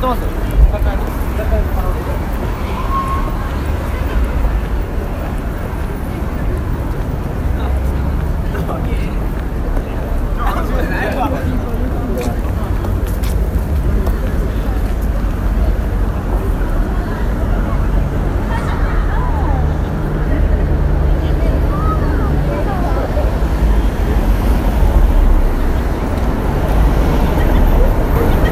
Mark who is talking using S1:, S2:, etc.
S1: ってます